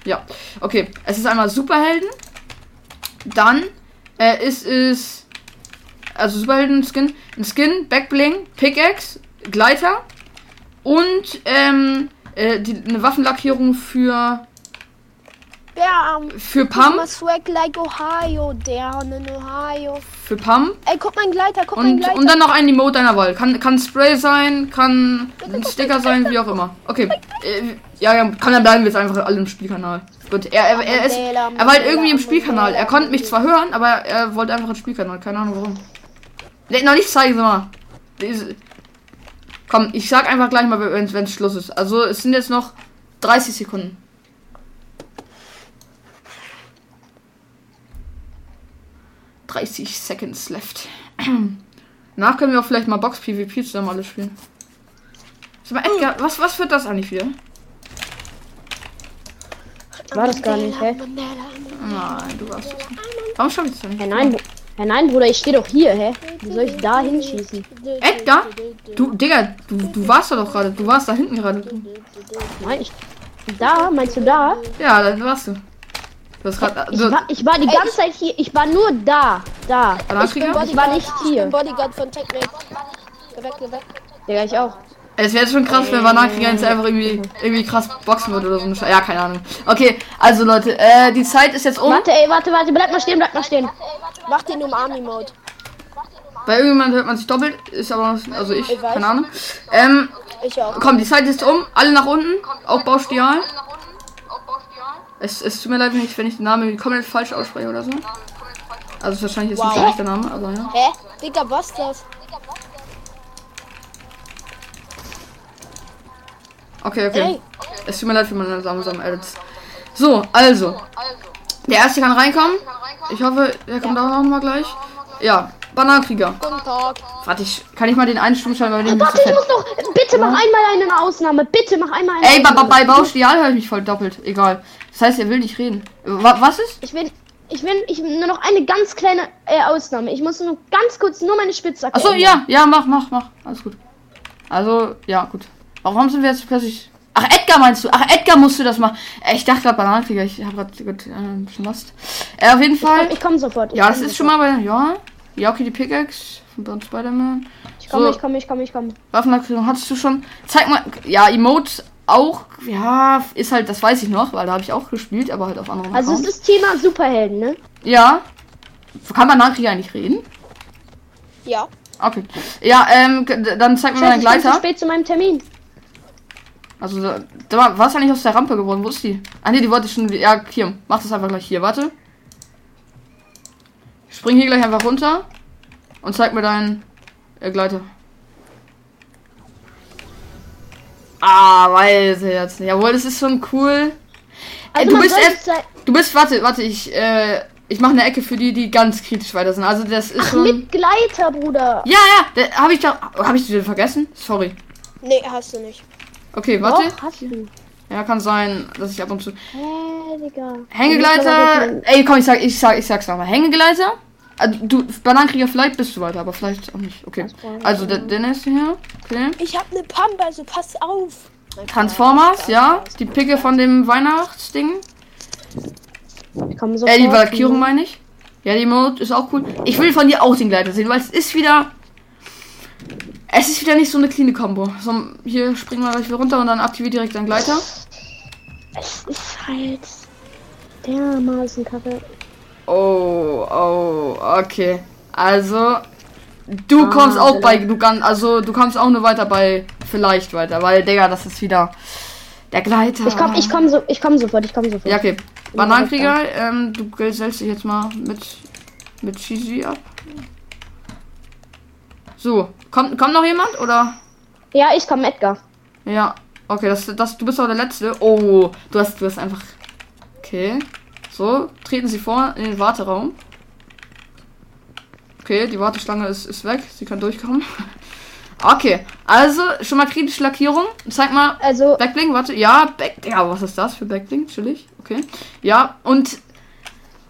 Ja. Okay. Es ist einmal Superhelden. Dann äh, ist es. Also Superhelden-Skin. Ein Skin, Backbling, Pickaxe, Gleiter. Und ähm, äh, die, eine Waffenlackierung für. Bam. Für Guck mal, Pump. like Ohio, down in Ohio. Für Pump. Ey, guck mein Gleiter, guck mein Und, Gleiter. und dann noch ein Emote deiner Wahl. Kann, kann Spray sein, kann ein Sticker sein, wie auch immer. Okay. Äh, ja, ja, kann dann bleiben wir jetzt einfach alle im Spielkanal. Gut. Er, er, er, ist, er war halt irgendwie im Spielkanal. Er konnte mich zwar hören, aber er wollte einfach im Spielkanal. Keine Ahnung warum. Nee, noch nicht zeigen, sag mal. Komm, ich sag einfach gleich mal, wenn es Schluss ist. Also es sind jetzt noch 30 Sekunden. ...30 Seconds left. Nach können wir auch vielleicht mal Box PvP zusammen alle spielen. Sag mal, Edgar, was, was wird das eigentlich wieder? War das gar nicht, hä? Nein, du warst es nicht. Warum schaffe ich das nicht? Hä, nein, Hä, nein, Bruder, ich stehe doch hier, hä? Wie soll ich da hinschießen? Edgar? Du, Digga, du, du warst da doch gerade. Du warst da hinten gerade. Nein, ich. Da, meinst du da? Ja, da warst du. Du hast gerade. Ich war, ich war die ganze Zeit hier. Ich war nur da. Da. Bananenkrieger? Ich war nicht Ich hier. bin Bodyguard von Technic. Geh weg, geh weg. Digga, ich auch. Es wäre schon krass, wenn Bananenkrieger jetzt einfach irgendwie, irgendwie krass boxen würde oder so. Ja, keine Ahnung. Okay, also Leute, äh, die Zeit ist jetzt um. Warte, ey, warte, warte. Bleib mal stehen, bleib mal stehen. Mach den um Army Mode. Bei irgendjemand hört man sich doppelt. Ist aber. Also ich, Ich keine Ahnung. Ähm, Ich auch. komm, die Zeit ist um. Alle nach unten. Auch Baustial. Es, es tut mir leid, wenn ich, wenn ich den Namen komplett falsch ausspreche oder so. Also ist wahrscheinlich jetzt nicht Wow. der echte Name, aber ja. Hä? Digga, was das? Okay, okay. Ey. Es tut mir leid für meine langsamen Edits. So, also. Der erste kann reinkommen. Ich hoffe, der kommt auch noch mal gleich. Ja, Bananenkrieger. Guten Tag. Warte, ich, kann ich mal den einen weil den Warte, ich muss noch. Bitte mach einmal eine Ausnahme. Bitte mach einmal eine Ey, bei, bei, bei Baustial höre ich mich voll doppelt. Egal. Das heißt, er will nicht reden. Wa was ist? Ich will. Ich will, ich will nur noch eine ganz kleine äh, Ausnahme. Ich muss nur ganz kurz nur meine Spitzhacke. Achso, ja, ja, mach, mach, mach. Alles gut. Also, ja, gut. Warum sind wir jetzt plötzlich. Ach, Edgar meinst du? Ach, Edgar musste das machen. Äh, Ich dachte gerade Bananenkrieger. Ich habe gerade äh, bisschen lost. Äh, auf jeden Fall. Ich komme sofort. Ich Ja, komm das ist sofort. schon mal bei. Ja. Ja, okay, die Pickaxe von Spider-Man. Ich komme, so. ich komme, ich komme, ich komme. Waffenaktion hattest du schon. Zeig mal. Ja, Emotes auch. Ja, ist halt, das weiß ich noch, weil da habe ich auch gespielt, aber halt auf anderen Also es Accounts. ist Thema Superhelden, ne? Ja. Kann man Nachkrieger eigentlich reden? Ja. Okay. Ja, ähm, dann zeig mir mal deinen ich bin zu Gleiter. spät zu meinem Termin. Also, da, da war, was eigentlich aus der Rampe geworden? Wo ist die? Ah, ne, die wollte ich schon. Ja, hier. Mach das einfach gleich hier. Warte. Ich spring hier gleich einfach runter. Und zeig mir deinen äh, Gleiter. Ah, weiß ich jetzt nicht. Jawohl, das ist schon cool. Äh, Also du man bist erst, Du bist, warte, warte, ich, äh, ich mache eine Ecke für die, die ganz kritisch weiter sind. Also, das ist Ach, schon. mit Gleiter, Bruder. Ja, ja, habe ich doch. Habe ich den vergessen? Sorry. Nee, hast du nicht. Okay, warte. Doch, hast du. Ja, kann sein, dass ich ab und zu. Hä, Digga. Hängegleiter. Ey, komm, ich sag, ich sag, ich sag's nochmal. Hängegleiter. Also, du, Bananenkrieger, vielleicht bist du weiter, aber vielleicht auch nicht. Okay. Also, der, der nächste hier. Okay. Ich habe eine Pump, also pass auf. Transformers, ja. Die Picke von dem Weihnachtsding. So. Äh, die Valkyrung meine ich. Ja, die Mode ist auch cool. Ich will von dir auch den Gleiter sehen, weil es ist wieder. Es ist wieder nicht so eine clean Combo. So, hier springen wir gleich wieder runter und dann aktiviert direkt dein Gleiter. Es ist halt dermaßen kacke. Oh, oh, okay. Also, du Ah, kommst auch bei, du kannst, also du kommst auch nur weiter bei, vielleicht weiter, weil, Digga, das ist wieder der Gleiter. Ich komm, ich komm so, ich komm sofort, ich komm sofort. Ja, okay. Bananenkrieger, ähm, du gesellst dich jetzt mal mit, mit Cheesy ab. So, kommt, kommt noch jemand, oder? Ja, ich komm, Edgar. Ja, okay, das, das, du bist auch der Letzte. Oh, du hast, du hast einfach. Okay. So, treten Sie vor in den Warteraum. Okay, die Warteschlange ist, ist weg. Sie kann durchkommen. Okay, also schon mal kritische Lackierung. Zeig mal. Also, Backbling, warte. Ja, Back. Ja, was ist das für Backbling? Chillig. Okay. Ja, und.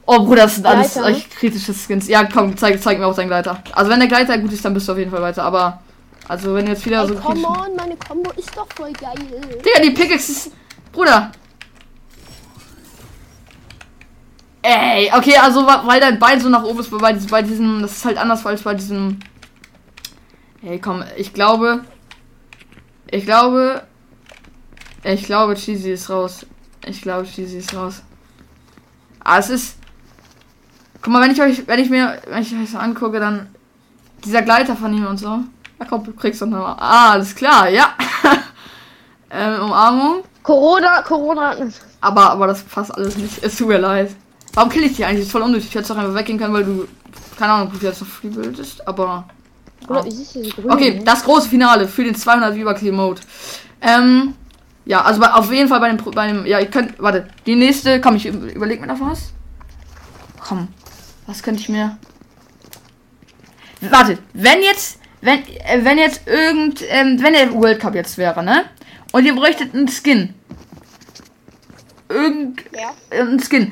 Oh, Bruder, das sind alles Gleiter, ne? echt kritische Skins. Ja, komm, zeig, zeig mir auch deinen Gleiter. Also, wenn der Gleiter gut ist, dann bist du auf jeden Fall weiter. Aber. Also, wenn jetzt wieder Ey, so. come on, meine Combo ist doch voll geil. Digga, die Pickaxe ist. Bruder. Ey, okay, also weil dein Bein so nach oben ist, bei, diesem- bei diesem. Das ist halt anders als bei diesem. Ey, komm, ich glaube. Ich glaube. Ich glaube, Cheesy ist raus. Ich glaube, Cheesy ist raus. Ah, es ist. Guck mal, wenn ich euch, wenn ich mir, wenn ich euch so angucke, dann dieser Gleiter von ihm und so. Ja, komm, du kriegst doch noch. Ah, alles klar, ja. ähm, Umarmung. Corona, Corona. Aber, aber das passt alles nicht. Es tut mir leid. Warum kill ich dich eigentlich? Das ist voll unnötig. Ich hätte doch einfach weggehen können, weil du. Keine Ahnung, ob du jetzt noch free bildest, aber. Es grün? Okay, das große Finale für den 200 Viewer Clear Mode. Ähm, ja, also bei, auf jeden Fall bei dem, bei dem, ja, ihr könnt, warte, die nächste, komm, ich über- überleg mir da was. Komm, was könnte ich mir, warte, wenn jetzt, wenn, äh, wenn jetzt irgend, ähm, wenn der World Cup jetzt wäre, ne, und ihr bräuchtet einen Skin, irgend, Ja. äh, ein Skin.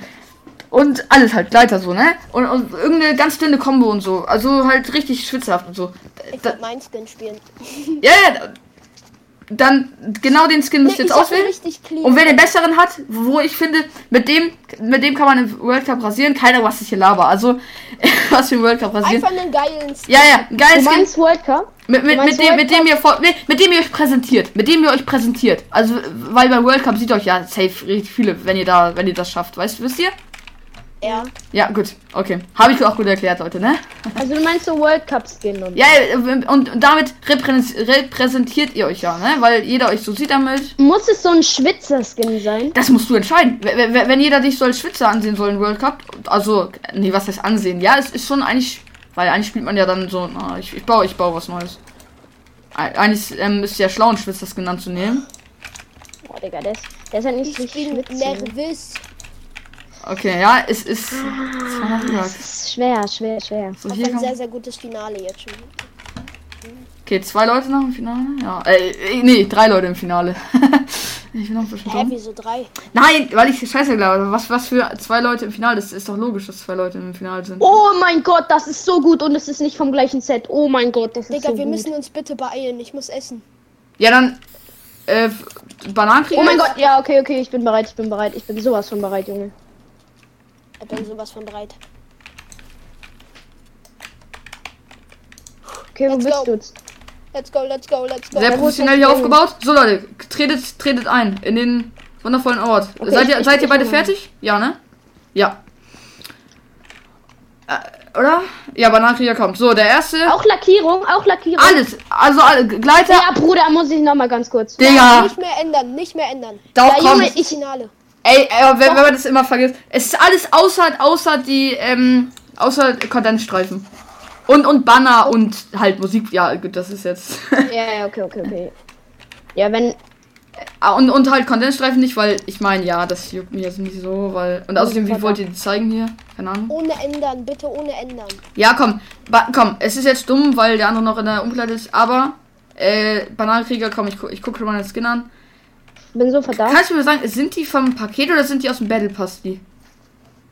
Und alles halt, Gleiter so, ne? Und, und irgendeine ganz dünne Combo und so. Also halt richtig schwitzhaft und so. Ich Da, würde meinen Skin spielen. ja, ja. Dann genau den Skin müsst ihr ich jetzt auswählen. richtig clean. Und wer den besseren hat, wo ich finde, mit dem, mit dem kann man im World Cup rasieren. Keiner, was ich hier laber. Also, was für ein World Cup rasieren. Einfach einen geilen Skin. Ja, ja, ein Du geiles Skin. meinst World Cup? Mit, mit, meinst mit, dem, mit dem ihr vor, nee, mit dem ihr euch präsentiert. Mit dem ihr euch präsentiert. Also, weil beim World Cup sieht euch ja safe richtig viele, wenn ihr da, wenn ihr das schafft. Weißt du, wisst ihr? Ja. Ja, gut. Okay. Habe ich auch gut erklärt, Leute, ne? Also du meinst so World Cup Skin und. Ja, und damit repräs- repräsentiert ihr euch ja, ne? Weil jeder euch so sieht damit. Muss es so ein Schwitzer-Skin sein? Das musst du entscheiden. Wenn jeder dich so als Schwitzer ansehen soll im World Cup, also, nee, was heißt ansehen? Ja, es ist schon eigentlich, weil eigentlich spielt man ja dann so, na, ich, ich baue, ich baue was Neues. Eig- Eigentlich ähm, ist ja schlau, einen Schwitzer genannt zu nehmen. Oh, Digga, der ist, der ist ja nicht Ich richtig bin schwitzig. nervös. Okay, ja, es ist. Das ist schwer, schwer, schwer. So, hier ein sehr, sehr gutes Finale jetzt schon. okay, zwei Leute noch im Finale. Ja, äh, äh, nee, drei Leute im Finale. ich bin noch ein bisschen Hä, wieso drei? Nein, weil ich scheiße glaube. Was, was für zwei Leute im Finale? Das ist doch logisch, dass zwei Leute im Finale sind. Oh mein Gott, das ist so gut und es ist nicht vom gleichen Set. Oh mein Gott, das ist Digga, so wir gut. müssen uns bitte beeilen. Ich muss essen. Ja, dann. Äh, Bananenkrieg. Oh mein Gott, ja, okay, okay, ich bin bereit, ich bin bereit. Ich bin sowas von bereit, Junge. Ich bin sowas von bereit. Okay, wo Let's bist go. du jetzt? Let's go, let's go, let's go. Sehr Ja, wo professionell hier aufgebaut. So Leute, tretet, tretet ein in den wundervollen Ort. Okay, seid ich- ihr, ich- seid ihr ich beide mach. fertig? Ja, ne? Ja. Äh, oder? Ja, Bananenkrieger kommt. So, der erste. Auch Lackierung, auch Lackierung. Alles. Also alle, Gleiter. Ja, Bruder, muss ich noch mal ganz kurz. Digga. Nicht mehr ändern, nicht mehr ändern. Doch, Ja, komm. Junge, ist Finale. Ey, ey wenn, wenn man das immer vergisst. Es ist alles außer, außer die, ähm, außer Kondensstreifen. Und, und Banner und halt Musik. Ja, gut, das ist jetzt. Ja, ja, okay, okay, okay. Ja, wenn. Ah, und, und halt Kondensstreifen nicht, weil ich meine, ja, das juckt mich jetzt nicht so, weil. Und außerdem, wie wollt ihr die zeigen hier? Keine Ahnung. Ohne ändern, bitte ohne ändern. Ja, komm, ba komm, es ist jetzt dumm, weil der andere noch in der Umkleide ist, aber äh, Bananenkrieger, komm, ich, gu ich gucke schon mal den Skin an. Bin so verdammt. Kannst du mir sagen, sind die vom Paket oder sind die aus dem Battle Pass die?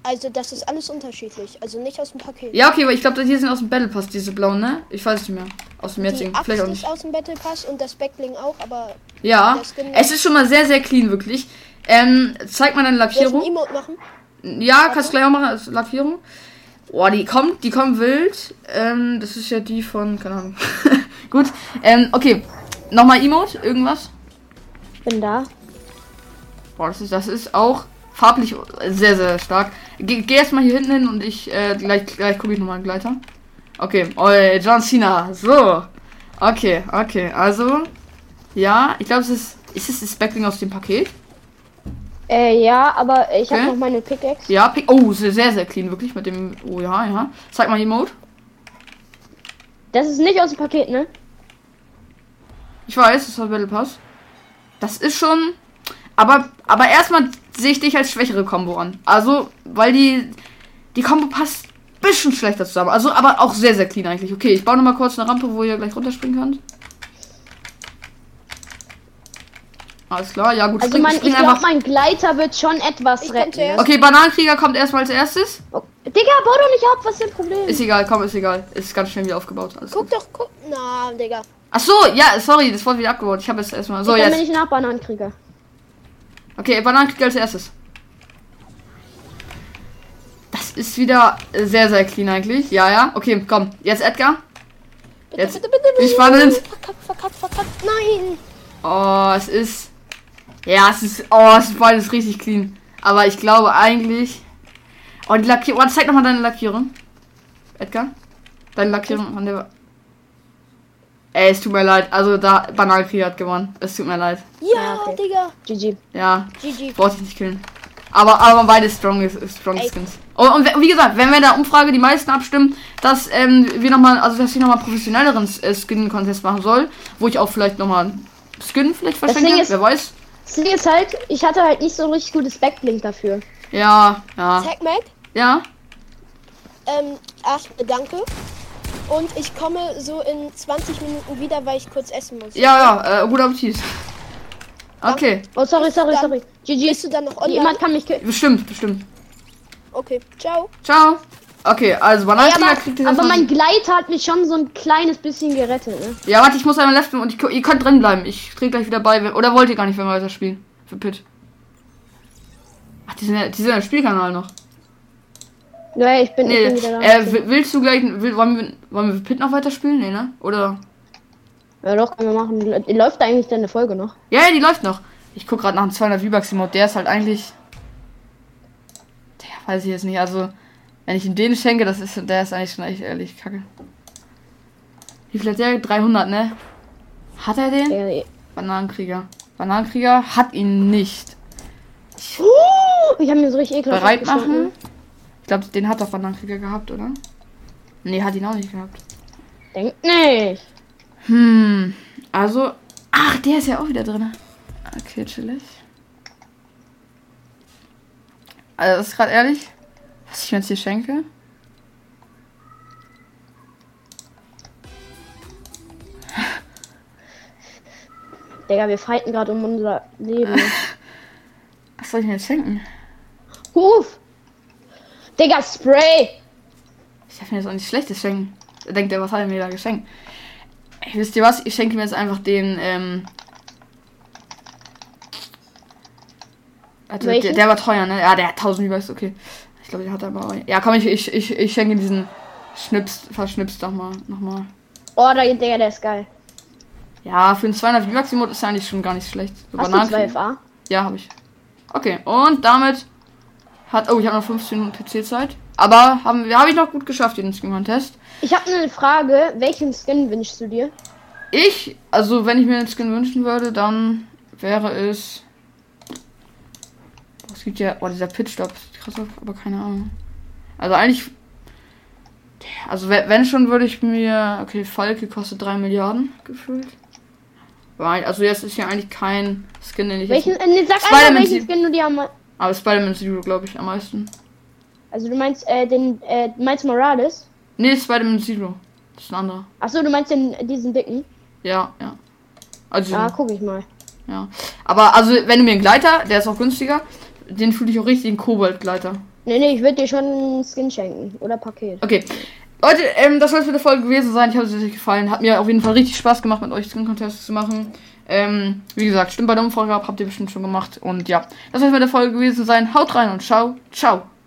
Also das ist alles unterschiedlich. Also nicht aus dem Paket. Ja, okay, aber ich glaube, hier sind aus dem Battle Pass diese blauen, ne? Ich weiß nicht mehr. Aus dem Die jetzigen. Axt Vielleicht auch ist nicht. aus dem Battle Pass und das Backbling auch, aber Ja, es ist schon mal sehr, sehr clean, wirklich. Ähm, zeig mal deine Lackierung. Emote machen? Ja, kannst du gleich auch machen als Lackierung. Boah, die kommt, die kommt wild. Ähm, das ist ja die von, keine Ahnung. Gut. Ähm, okay. Nochmal Emote, irgendwas? Bin da. Boah, das ist, das ist auch farblich sehr, sehr stark. Geh, geh jetzt mal hier hinten hin und ich, äh, gleich, gleich gucke ich nochmal einen Gleiter. Okay, oh, John Cena. So. Okay, okay, also. Ja, ich glaube, es ist. Ist es das Backling aus dem Paket? Äh, ja, aber ich Okay. habe noch meine Pickaxe. Ja, Pick. Oh, sehr, sehr, clean, wirklich mit dem. Oh ja, ja. Zeig mal Emote. Das ist nicht aus dem Paket, ne? Ich weiß, das war Battle Pass. Das ist schon. Aber, aber erstmal sehe ich dich als schwächere Combo an. Also, weil die. Die Combo passt ein bisschen schlechter zusammen. Also, aber auch sehr, sehr clean eigentlich. Okay, ich baue noch mal kurz eine Rampe, wo ihr gleich runterspringen könnt. Alles klar, ja gut, Also spring, mein, ich spring glaube, einfach. mein Gleiter wird schon etwas Ich retten. Ne? Okay, Bananenkrieger kommt erstmal als erstes. Oh, Digga, bau doch nicht ab, was ist dein Problem? Ist egal, komm, ist egal. Ist ganz schnell wieder aufgebaut. Alles Guck gut. doch, guck. Na, Digga. Ach so, ja, sorry, das wurde wieder abgebaut. Ich habe es erstmal. So, ich jetzt. nicht Nachbarn ankriegen. Okay, Bananenkrieger als erstes. Das ist wieder sehr, sehr clean eigentlich. Ja, ja. Okay, komm. Jetzt Edgar. Bitte, Jetzt. bitte, bitte, bitte. Wie spannend. Verkackt, verkackt, verkackt. Nein. Oh, es ist. Ja, es ist. Oh, es ist beides richtig clean. Aber ich glaube eigentlich. Oh, die Lackierung. Oh, zeig nochmal deine Lackierung. Edgar. Deine Lackierung an der. Ey, es tut mir leid. Also da Bananenkrieger hat gewonnen. Es tut mir leid. Ja, Ja, okay. Digga. GG. Ja, GG. brauchte ich nicht killen. Aber, aber beide strong, strong Ey. Skins. Und, und wie gesagt, wenn wir in der Umfrage die meisten abstimmen, dass ähm, wir nochmal, also dass ich nochmal professionelleren äh, Skin-Contest machen soll, wo ich auch vielleicht nochmal einen Skin vielleicht verschenke, ist- wer weiß. Das Ding ist halt, ich hatte halt nicht so ein richtig gutes Backblink dafür. Ja, ja, Tag Mac. ja. Ähm, erstmal danke. Und ich komme so in 20 Minuten wieder, weil ich kurz essen muss. Ja, ja, äh, guter Appetit. Okay, Oh, sorry, sorry, Dann- sorry. GG. Bist du dann noch online? Jemand kann mich killen. bestimmt, bestimmt. Okay, ciao. Ciao. Okay, also Ey, Bananenkrieger aber, kriegt ihr aber mein Gleiter hat mich schon so ein kleines bisschen gerettet, ne? Ja, warte, ich muss einmal leften und ich, ihr könnt drin bleiben. Ich drehe gleich wieder bei. Oder wollt ihr gar nicht, wenn wir weiter spielen? Für Pit. Ach, die sind ja, die sind ja im Spielkanal noch. Ja, ich bin, Nee, ich bin äh, wi- willst du gleich, will, wollen, wir, wollen wir Pit noch weiter spielen? Nee, ne? Oder? ja, doch, können wir machen. Läuft eigentlich deine Folge noch? Ja, ja, die läuft noch. Ich guck gerade nach dem 200 V-Bucks Emote. Der ist halt eigentlich. Der weiß ich jetzt nicht. Also, wenn ich ihm den schenke, das ist, der ist eigentlich schon echt ehrlich kacke. Wie viel hat der? 300, ne? Hat er den? Ja, ja. Bananenkrieger. Bananenkrieger hat ihn nicht. Uh, ich habe mir so richtig ekelhaft Bereit machen? Ich glaube, den hat doch Bananenkrieger gehabt, oder? Nee, hat ihn auch nicht gehabt. Denk nicht. Hm, also. Ach, der ist ja auch wieder drin. Okay, chillig. Also, das ist gerade ehrlich, was ich mir jetzt hier schenke. Digga, wir fighten gerade um unser Leben. Was soll ich mir jetzt schenken? Huf! Digga, Spray! Ich darf mir jetzt auch nichts Schlechtes schenken. Da denkt er, was hat er mir da geschenkt? Ey, wisst ihr was? Ich schenke mir jetzt einfach den, ähm. Also, der, der war teuer, ne? Ja, der hat 1000 Übers, okay. Ich glaube, der hat aber. auch- Ja, komm, ich, ich, ich, ich schenke diesen Schnips, verschnipst doch mal, nochmal. Oh, da geht Digga, der ist geil. Ja, für einen 200 V-Bucks Emote ist ja eigentlich schon gar nicht schlecht. So Hast du Bananenkrieg- 12a? Ja, habe ich. Okay, und damit hat. Oh, ich habe noch 15 Minuten PC-Zeit. Aber haben wir habe ich noch gut geschafft, den Skin-Contest. Ich habe eine Frage. Welchen Skin wünschst du dir? Ich, also wenn ich mir einen Skin wünschen würde, dann wäre es. Es gibt ja. Oh, dieser Pitstop. Krass auf, aber keine Ahnung. Also eigentlich. Also we- wenn schon würde ich mir. Okay, Falke kostet 3 Milliarden gefühlt. Weil, also jetzt ist ja eigentlich kein Skin, den ich. Welchen? Jetzt, Äh, nee, sag einfach, welchen Skin du dir am. Aber Spider-Man Zero, glaube ich, am meisten. Also du meinst äh, den. Äh, meinst Morales? Nee, Spider-Man Zero. Das ist ein anderer. Achso, du meinst den diesen dicken? Ja, ja. Also. Ah, guck ich mal. Ja. Aber also, wenn du mir einen Gleiter, der ist auch günstiger, den fühle ich auch richtig, den Kobold-Gleiter. Nee, nee, ich würde dir schon einen Skin schenken. Oder Paket. Okay. Leute, ähm, das soll es mit der Folge gewesen sein. Ich habe es sehr gefallen. Hat mir auf jeden Fall richtig Spaß gemacht, mit euch Skin Contest zu machen. Ähm, wie gesagt, stimmt bei der Umfrage ab, habt ihr bestimmt schon gemacht. Und ja, das soll es mit der Folge gewesen sein. Haut rein und ciao, ciao.